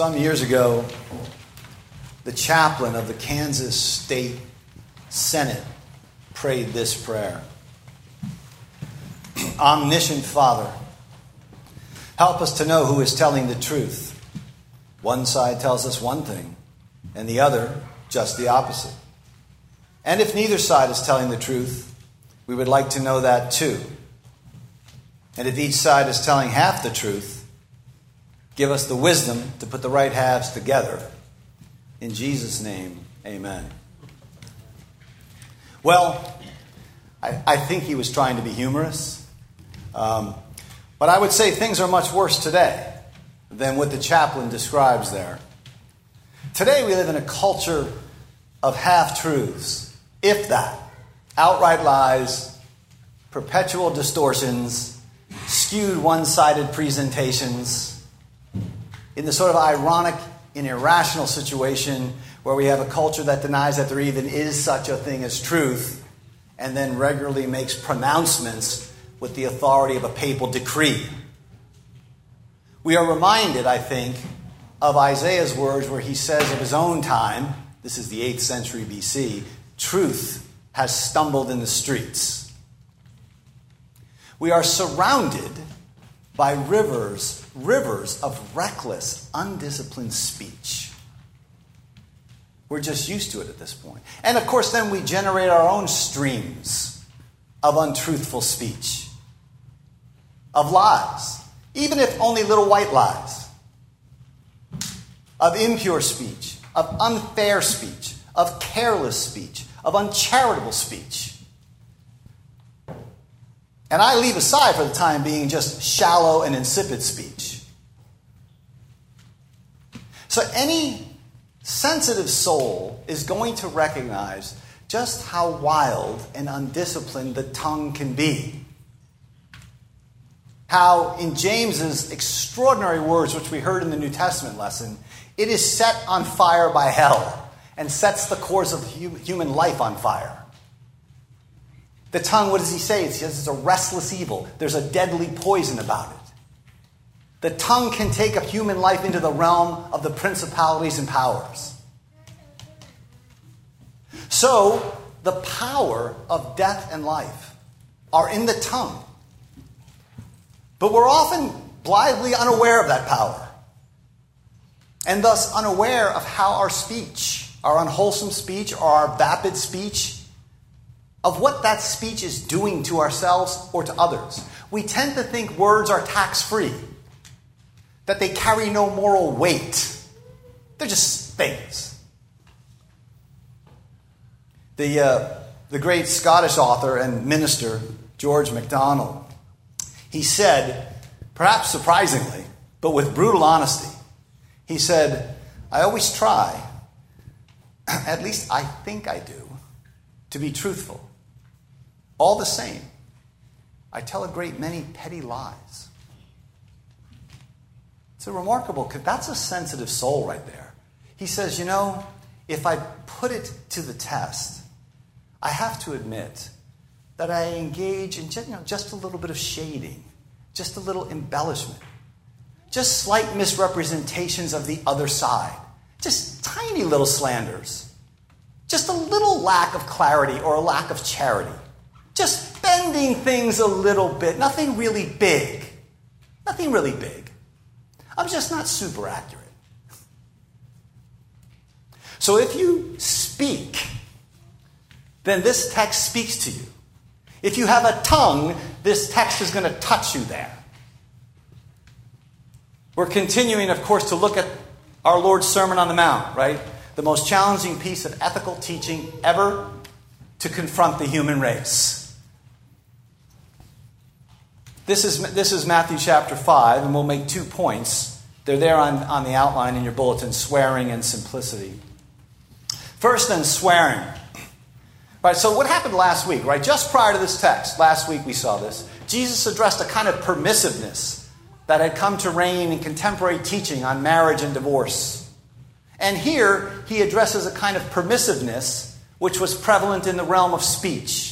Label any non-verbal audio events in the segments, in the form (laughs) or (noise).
Some years ago, the chaplain of the Kansas State Senate prayed this prayer Omniscient Father, help us to know who is telling the truth. One side tells us one thing, and the other just the opposite. And if neither side is telling the truth, we would like to know that too. And if each side is telling half the truth, Give us the wisdom to put the right halves together. In Jesus' name, amen. Well, I, I think he was trying to be humorous. Um, but I would say things are much worse today than what the chaplain describes there. Today, we live in a culture of half truths, if that, outright lies, perpetual distortions, skewed one sided presentations in the sort of ironic and irrational situation where we have a culture that denies that there even is such a thing as truth and then regularly makes pronouncements with the authority of a papal decree. We are reminded, I think, of Isaiah's words where he says of his own time, this is the 8th century BC, truth has stumbled in the streets. We are surrounded by rivers, rivers of reckless, undisciplined speech. We're just used to it at this point. And of course, then we generate our own streams of untruthful speech, of lies, even if only little white lies, of impure speech, of unfair speech, of careless speech, of uncharitable speech. And I leave aside for the time being just shallow and insipid speech. So any sensitive soul is going to recognize just how wild and undisciplined the tongue can be. How, in James's extraordinary words, which we heard in the New Testament lesson, it is set on fire by hell and sets the course of human life on fire. The tongue, what does he say? He says it's a restless evil. There's a deadly poison about it. The tongue can take a human life into the realm of the principalities and powers. So, the power of death and life are in the tongue. But we're often blithely unaware of that power, and thus unaware of how our speech, our unwholesome speech, or our vapid speech, of what that speech is doing to ourselves or to others. We tend to think words are tax free, that they carry no moral weight. They're just things. The, uh, the great Scottish author and minister, George MacDonald, he said, perhaps surprisingly, but with brutal honesty, he said, I always try, (clears throat) at least I think I do, to be truthful. All the same, I tell a great many petty lies. It's a remarkable, that's a sensitive soul right there. He says, you know, if I put it to the test, I have to admit that I engage in you know, just a little bit of shading, just a little embellishment, just slight misrepresentations of the other side, just tiny little slanders, just a little lack of clarity or a lack of charity. Just bending things a little bit. Nothing really big. Nothing really big. I'm just not super accurate. So if you speak, then this text speaks to you. If you have a tongue, this text is going to touch you there. We're continuing, of course, to look at our Lord's Sermon on the Mount, right? The most challenging piece of ethical teaching ever to confront the human race. This is, this is Matthew chapter 5, and we'll make two points. They're there on, on the outline in your bulletin swearing and simplicity. First, then, swearing. Right, so what happened last week, right? Just prior to this text, last week we saw this. Jesus addressed a kind of permissiveness that had come to reign in contemporary teaching on marriage and divorce. And here he addresses a kind of permissiveness which was prevalent in the realm of speech.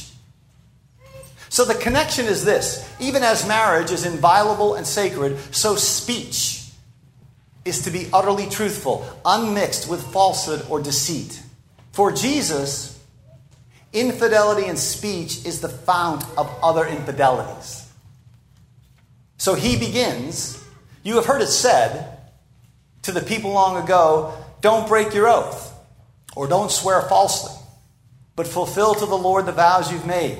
So the connection is this even as marriage is inviolable and sacred, so speech is to be utterly truthful, unmixed with falsehood or deceit. For Jesus, infidelity in speech is the fount of other infidelities. So he begins, You have heard it said to the people long ago, don't break your oath, or don't swear falsely, but fulfill to the Lord the vows you've made.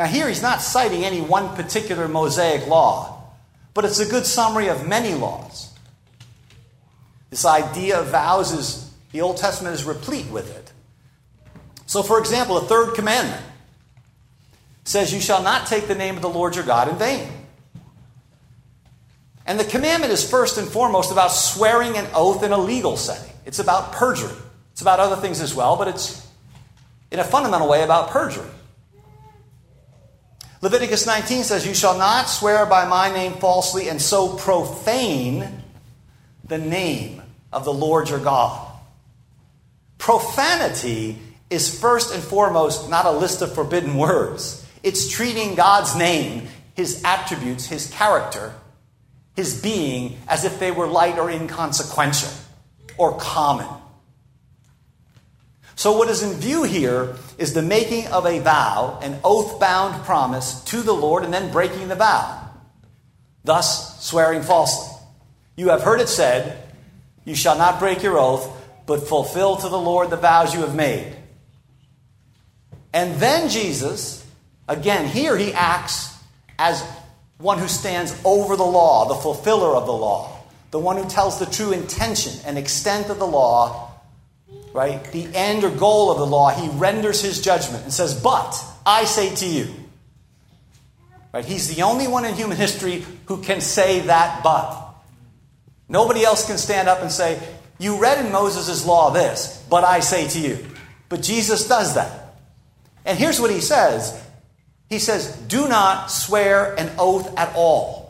Now, here he's not citing any one particular Mosaic law, but it's a good summary of many laws. This idea of vows is, the Old Testament is replete with it. So, for example, the third commandment says, You shall not take the name of the Lord your God in vain. And the commandment is first and foremost about swearing an oath in a legal setting. It's about perjury. It's about other things as well, but it's in a fundamental way about perjury. Leviticus 19 says, You shall not swear by my name falsely and so profane the name of the Lord your God. Profanity is first and foremost not a list of forbidden words, it's treating God's name, his attributes, his character, his being as if they were light or inconsequential or common. So, what is in view here is the making of a vow, an oath bound promise to the Lord, and then breaking the vow, thus swearing falsely. You have heard it said, You shall not break your oath, but fulfill to the Lord the vows you have made. And then Jesus, again, here he acts as one who stands over the law, the fulfiller of the law, the one who tells the true intention and extent of the law, right? The end or goal of the law, he renders his judgment and says, But I say to you, right? He's the only one in human history who can say that but. Nobody else can stand up and say, You read in Moses' law this, but I say to you. But Jesus does that. And here's what he says he says, Do not swear an oath at all.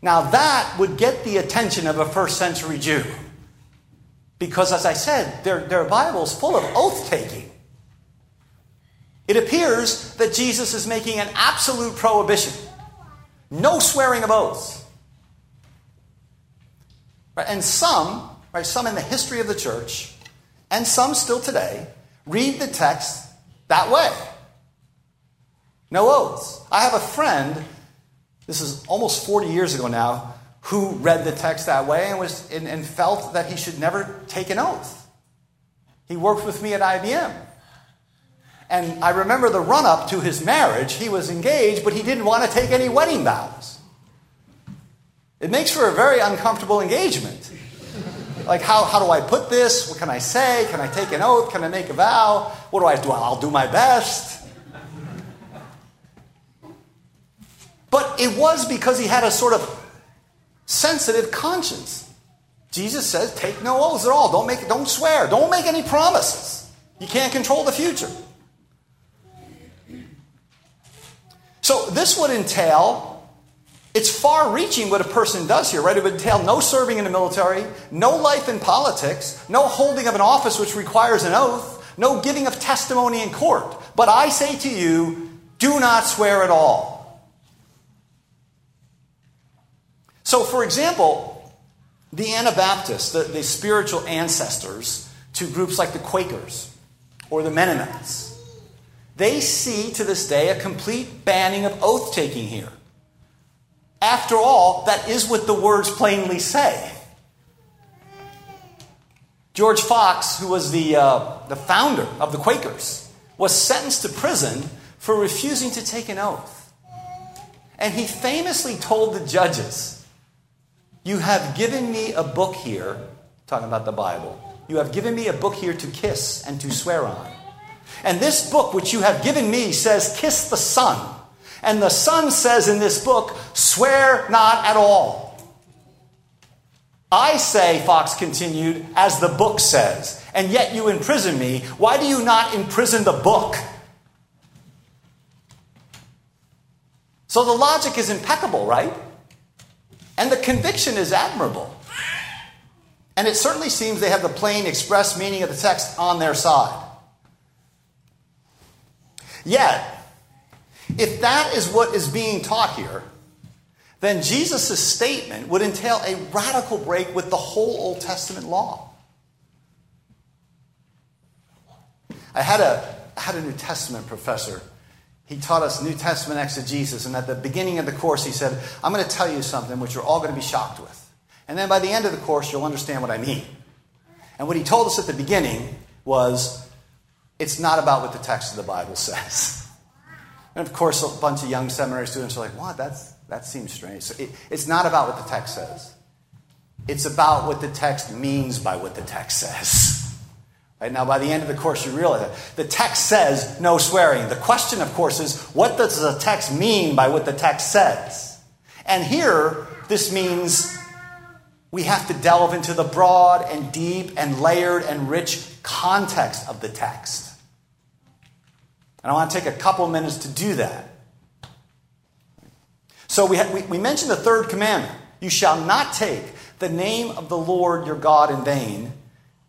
Now, that would get the attention of a first century Jew. Because, as I said, their, their Bible's full of oath taking. It appears that Jesus is making an absolute prohibition no swearing of oaths. Right? And some, right, some in the history of the church, and some still today, read the text that way. No oaths. I have a friend, this is almost 40 years ago now, who read the text that way and, was, and, and felt that he should never take an oath. He worked with me at IBM. And I remember the run up to his marriage. He was engaged, but he didn't want to take any wedding vows. It makes for a very uncomfortable engagement. Like, how, how do I put this? What can I say? Can I take an oath? Can I make a vow? What do I do? I'll do my best. But it was because he had a sort of sensitive conscience. Jesus says, take no oaths at all. Don't make don't swear. Don't make any promises. You can't control the future. So this would entail it's far reaching what a person does here, right? It would entail no serving in the military, no life in politics, no holding of an office which requires an oath, no giving of testimony in court. But I say to you, do not swear at all. So, for example, the Anabaptists, the, the spiritual ancestors to groups like the Quakers or the Mennonites, they see to this day a complete banning of oath taking here. After all, that is what the words plainly say. George Fox, who was the, uh, the founder of the Quakers, was sentenced to prison for refusing to take an oath. And he famously told the judges, you have given me a book here, talking about the Bible. You have given me a book here to kiss and to swear on. And this book, which you have given me, says, Kiss the Son. And the Son says in this book, Swear not at all. I say, Fox continued, as the book says, and yet you imprison me. Why do you not imprison the book? So the logic is impeccable, right? And the conviction is admirable. And it certainly seems they have the plain express meaning of the text on their side. Yet, if that is what is being taught here, then Jesus' statement would entail a radical break with the whole Old Testament law. I had a, I had a New Testament professor. He taught us New Testament exegesis, and at the beginning of the course, he said, I'm going to tell you something which you're all going to be shocked with. And then by the end of the course, you'll understand what I mean. And what he told us at the beginning was, it's not about what the text of the Bible says. And of course, a bunch of young seminary students are like, what? That's, that seems strange. So it, it's not about what the text says. It's about what the text means by what the text says. Right now, by the end of the course, you realize that the text says no swearing. The question, of course, is what does the text mean by what the text says? And here, this means we have to delve into the broad and deep and layered and rich context of the text. And I want to take a couple minutes to do that. So we, ha- we, we mentioned the third commandment you shall not take the name of the Lord your God in vain.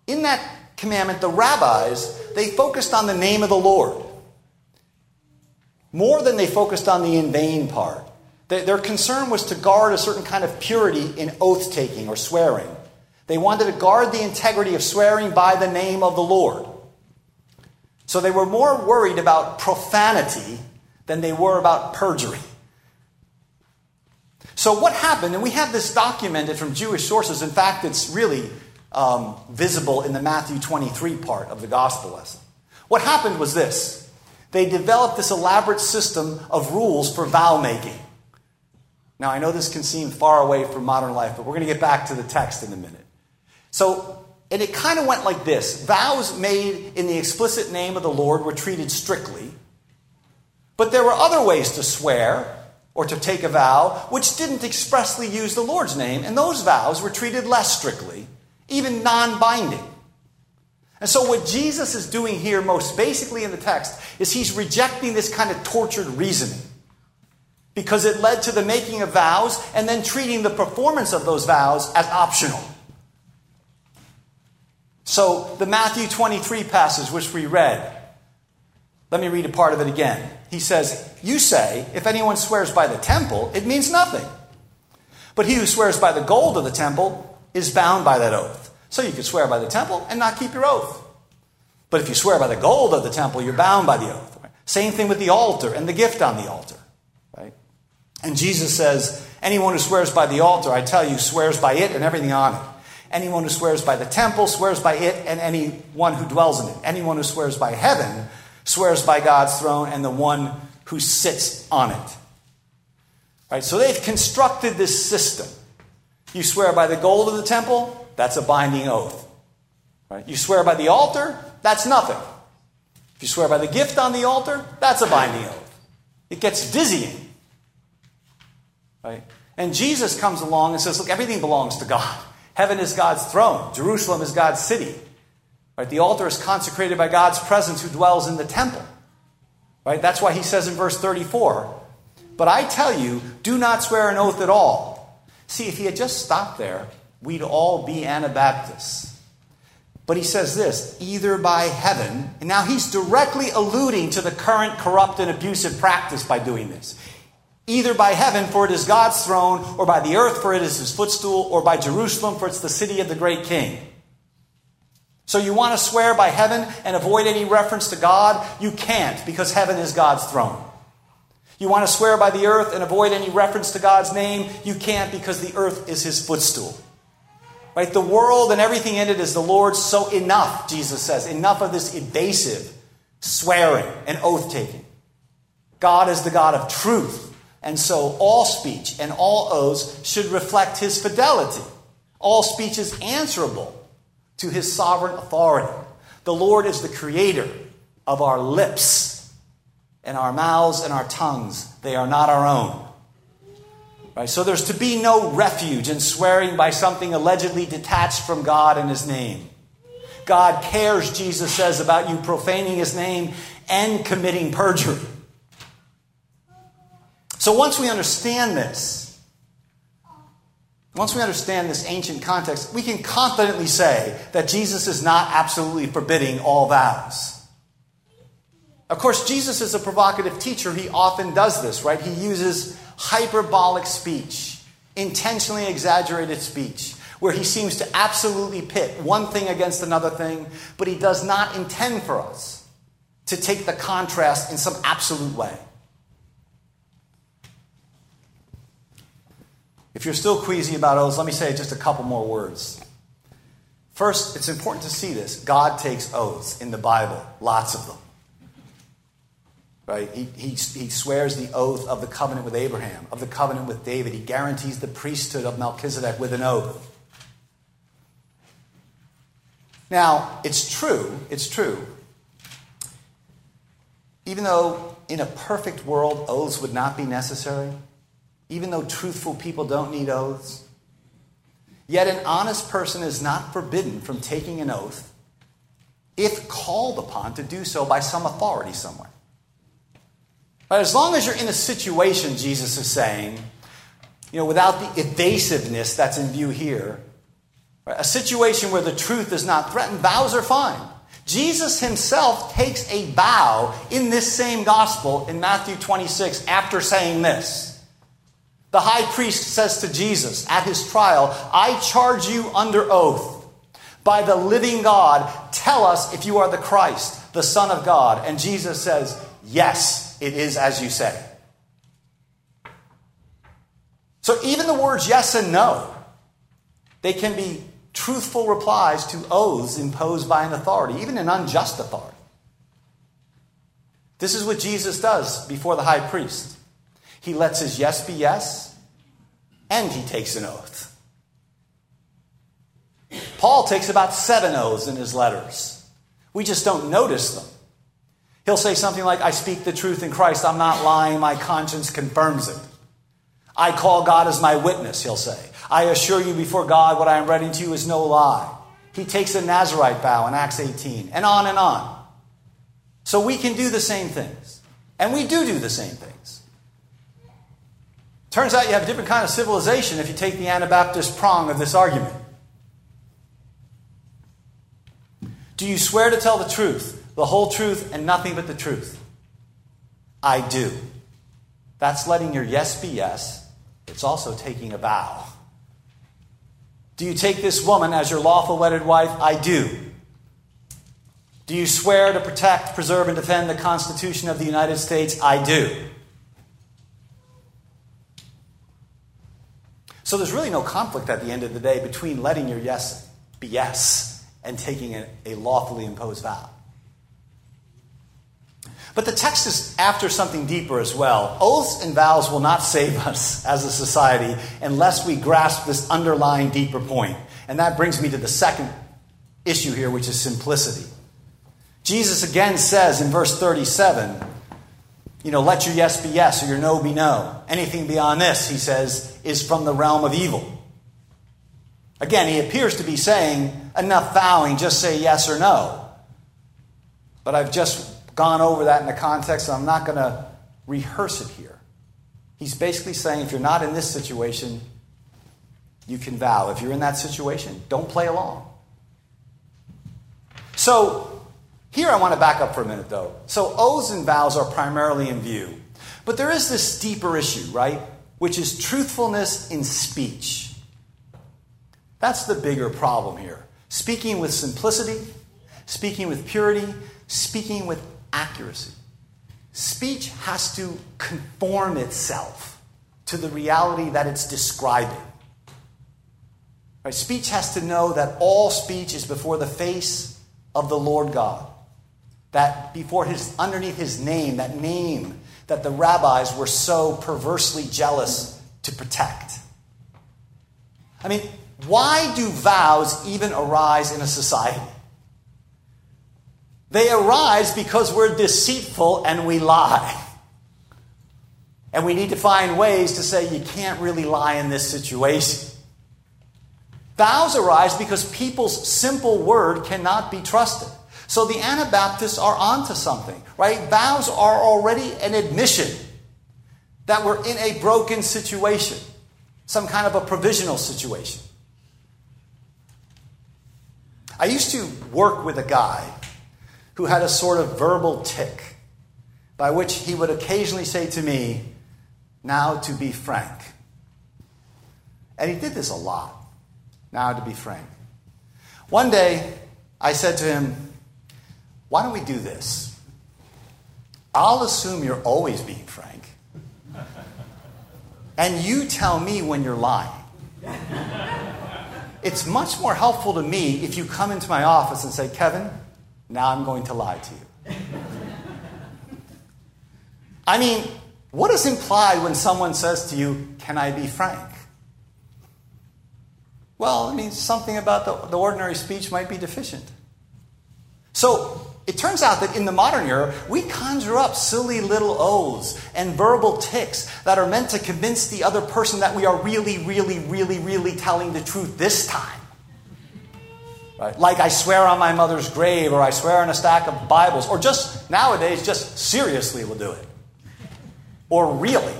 In that commandment, the rabbis, they focused on the name of the Lord more than they focused on the in vain part. Their concern was to guard a certain kind of purity in oath taking or swearing. They wanted to guard the integrity of swearing by the name of the Lord. So they were more worried about profanity than they were about perjury. So, what happened, and we have this documented from Jewish sources. In fact, it's really um, visible in the Matthew 23 part of the gospel lesson. What happened was this they developed this elaborate system of rules for vow making. Now, I know this can seem far away from modern life, but we're going to get back to the text in a minute. So, and it kind of went like this vows made in the explicit name of the Lord were treated strictly, but there were other ways to swear or to take a vow which didn't expressly use the Lord's name, and those vows were treated less strictly even non binding. And so, what Jesus is doing here, most basically in the text, is he's rejecting this kind of tortured reasoning because it led to the making of vows and then treating the performance of those vows as optional. So, the Matthew 23 passage, which we read, let me read a part of it again. He says, You say, if anyone swears by the temple, it means nothing. But he who swears by the gold of the temple is bound by that oath. So you could swear by the temple and not keep your oath. But if you swear by the gold of the temple, you're bound by the oath. Right? Same thing with the altar and the gift on the altar. Right? And Jesus says, anyone who swears by the altar, I tell you, swears by it and everything on it. Anyone who swears by the temple swears by it and anyone who dwells in it. Anyone who swears by heaven swears by God's throne and the one who sits on it. Right? So they've constructed this system you swear by the gold of the temple, that's a binding oath. Right? You swear by the altar, that's nothing. If you swear by the gift on the altar, that's a binding oath. It gets dizzying. Right? And Jesus comes along and says, Look, everything belongs to God. Heaven is God's throne, Jerusalem is God's city. Right? The altar is consecrated by God's presence who dwells in the temple. Right? That's why he says in verse 34, But I tell you, do not swear an oath at all See, if he had just stopped there, we'd all be Anabaptists. But he says this either by heaven, and now he's directly alluding to the current corrupt and abusive practice by doing this. Either by heaven, for it is God's throne, or by the earth, for it is his footstool, or by Jerusalem, for it's the city of the great king. So you want to swear by heaven and avoid any reference to God? You can't, because heaven is God's throne. You want to swear by the earth and avoid any reference to God's name? You can't because the earth is his footstool. Right? The world and everything in it is the Lord's, so enough, Jesus says. Enough of this evasive swearing and oath taking. God is the God of truth, and so all speech and all oaths should reflect his fidelity. All speech is answerable to his sovereign authority. The Lord is the creator of our lips and our mouths and our tongues. They are not our own. Right? So there's to be no refuge in swearing by something allegedly detached from God and His name. God cares, Jesus says, about you profaning His name and committing perjury. So once we understand this, once we understand this ancient context, we can confidently say that Jesus is not absolutely forbidding all vows. Of course, Jesus is a provocative teacher. He often does this, right? He uses hyperbolic speech, intentionally exaggerated speech, where he seems to absolutely pit one thing against another thing, but he does not intend for us to take the contrast in some absolute way. If you're still queasy about oaths, let me say just a couple more words. First, it's important to see this. God takes oaths in the Bible, lots of them. Right? He, he, he swears the oath of the covenant with Abraham, of the covenant with David. He guarantees the priesthood of Melchizedek with an oath. Now, it's true, it's true. Even though in a perfect world oaths would not be necessary, even though truthful people don't need oaths, yet an honest person is not forbidden from taking an oath if called upon to do so by some authority somewhere. But as long as you're in a situation, Jesus is saying, you know, without the evasiveness that's in view here, right, a situation where the truth is not threatened, vows are fine. Jesus himself takes a vow in this same gospel in Matthew 26 after saying this. The high priest says to Jesus at his trial, I charge you under oath by the living God, tell us if you are the Christ, the Son of God. And Jesus says, Yes, it is as you say. So even the words yes and no, they can be truthful replies to oaths imposed by an authority, even an unjust authority. This is what Jesus does before the high priest. He lets his yes be yes, and he takes an oath. Paul takes about seven oaths in his letters. We just don't notice them. He'll say something like, I speak the truth in Christ. I'm not lying. My conscience confirms it. I call God as my witness, he'll say. I assure you before God what I am writing to you is no lie. He takes a Nazarite vow in Acts 18, and on and on. So we can do the same things. And we do do the same things. Turns out you have a different kind of civilization if you take the Anabaptist prong of this argument. Do you swear to tell the truth? The whole truth, and nothing but the truth? I do. That's letting your yes be yes. It's also taking a vow. Do you take this woman as your lawful wedded wife? I do. Do you swear to protect, preserve, and defend the Constitution of the United States? I do. So there's really no conflict at the end of the day between letting your yes be yes and taking a, lawfully imposed vow. But the text is after something deeper as well. Oaths and vows will not save (laughs) us as a society unless we grasp this underlying deeper point. And that brings me to the second issue here, which is simplicity. Jesus again says in verse 37, you know, let your yes be yes or your no be no. Anything beyond this, he says, is from the realm of evil. Again, he appears to be saying, enough vowing, just say yes or no. But I've just gone over that in the context, and I'm not going to rehearse it here. He's basically saying if you're not in this situation, you can vow. If you're in that situation, don't play along. So, here I want to back up for a minute though. So, oaths and vows are primarily in view. But there is this deeper issue, right? Which is truthfulness in speech. That's the bigger problem here. Speaking with simplicity, speaking with purity, speaking with accuracy. Speech has to conform itself to the reality that it's describing. Right? Speech has to know that all speech is before the face of the Lord God. That before his underneath his name, that name that the rabbis were so perversely jealous to protect. I mean, why do vows even arise in a society? They arise because we're deceitful and we lie. And we need to find ways to say you can't really lie in this situation. Vows arise because people's simple word cannot be trusted. So the Anabaptists are onto something, right? Vows are already an admission that we're in a broken situation, some kind of a provisional situation. I used to work with a guy who had a sort of verbal tic by which he would occasionally say to me, now to be frank. And he did this a lot. Now to be frank. One day, I said to him, Why don't we do this? I'll assume you're always being frank. And you tell me when you're lying. It's much more helpful to me if you come into my office and say, Kevin, now I'm going to lie to you. I mean, what is implied when someone says to you, Can I be frank? Well, I mean, something about the, the ordinary speech might be deficient. So, it turns out that in the modern era, we conjure up silly little oaths and verbal tics that are meant to convince the other person that we are really, really, really, really telling the truth this time. Right? Like I swear on my mother's grave, or I swear on a stack of Bibles, or just nowadays, just seriously will do it. Or really.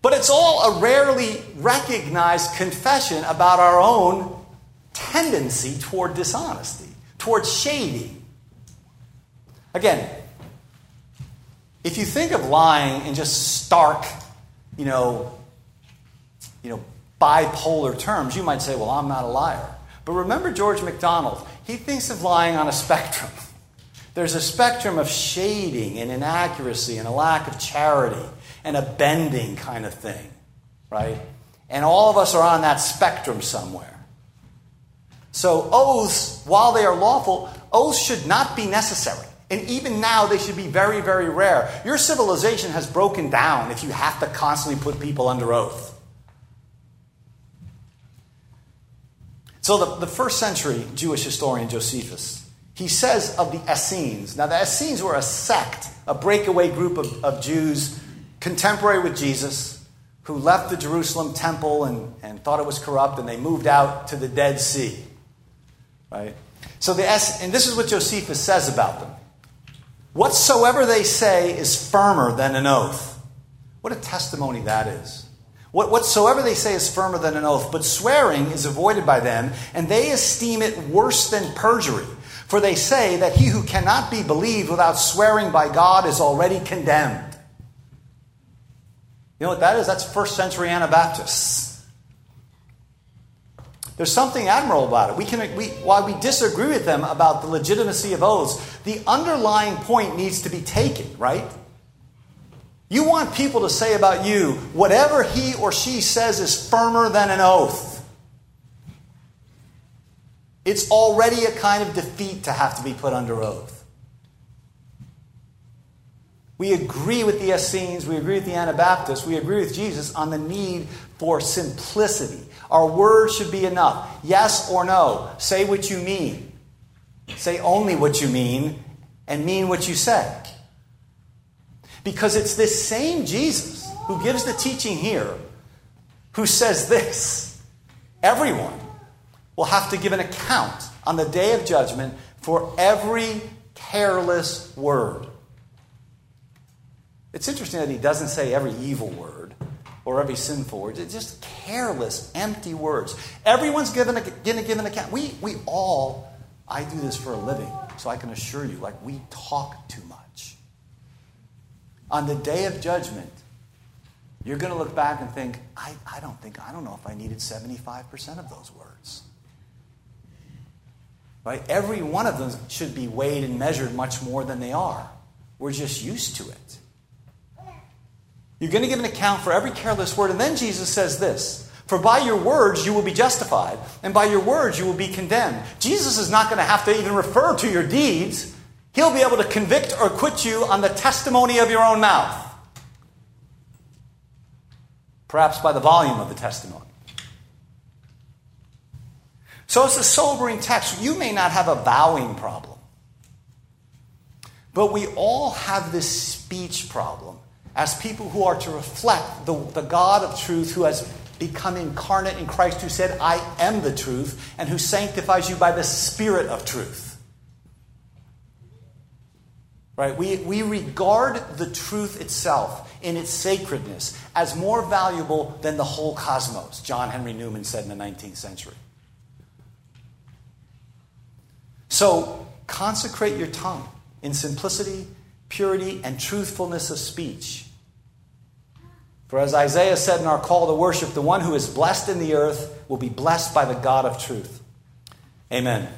But it's all a rarely recognized confession about our own tendency toward dishonesty towards shady. Again, if you think of lying in just stark, you know, you know, bipolar terms, you might say, well, I'm not a liar. But remember George MacDonald, he thinks of lying on a spectrum. (laughs) There's a spectrum of shading and inaccuracy and a lack of charity and a bending kind of thing, right? And all of us are on that spectrum somewhere. So, oaths, while they are lawful, oaths should not be necessary. And even now, they should be very, very rare. Your civilization has broken down if you have to constantly put people under oath. So, the, the first century Jewish historian Josephus, he says of the Essenes. Now, the Essenes were a sect, a breakaway group of, of Jews contemporary with Jesus who left the Jerusalem temple and, and thought it was corrupt, and they moved out to the Dead Sea. Right? So the S, and this is what Josephus says about them. Whatsoever they say is firmer than an oath. What a testimony that is. What, whatsoever they say is firmer than an oath, but swearing is avoided by them, and they esteem it worse than perjury. For they say that he who cannot be believed without swearing by God is already condemned. You know what that is? That's first century Anabaptists. There's something admirable about it. We can, we, while we disagree with them about the legitimacy of oaths, the underlying point needs to be taken, right? You want people to say about you, whatever he or she says is firmer than an oath. It's already a kind of defeat to have to be put under oath. We agree with the Essenes, we agree with the Anabaptists, we agree with Jesus on the need for simplicity. Our words should be enough. Yes or no. Say what you mean. Say only what you mean and mean what you say. Because it's this same Jesus who gives the teaching here who says this everyone will have to give an account on the day of judgment for every careless word. It's interesting that he doesn't say every evil word or every sinful word. It's just careless, empty words. Everyone's given a, going to give an account. We, we all, I do this for a living, so I can assure you, like, we talk too much. On the day of judgment, you're going to look back and think, I, I don't think, I don't know if I needed 75% of those words. Right? Every one of them should be weighed and measured much more than they are. We're just used to it. You're going to give an account for every careless word. And then Jesus says this For by your words you will be justified, and by your words you will be condemned. Jesus is not going to have to even refer to your deeds. He'll be able to convict or acquit you on the testimony of your own mouth. Perhaps by the volume of the testimony. So it's a sobering text. You may not have a vowing problem, but we all have this speech problem as people who are to reflect the, the God of truth who has become incarnate in Christ, who said, I am the truth, and who sanctifies you by the Spirit of truth. Right? We, we regard the truth itself in its sacredness as more valuable than the whole cosmos, John Henry Newman said in the 19th century. So, consecrate your tongue in simplicity, purity, and truthfulness of speech For as Isaiah said in our call to worship, the one who is blessed in the earth will be blessed by the God of truth. Amen.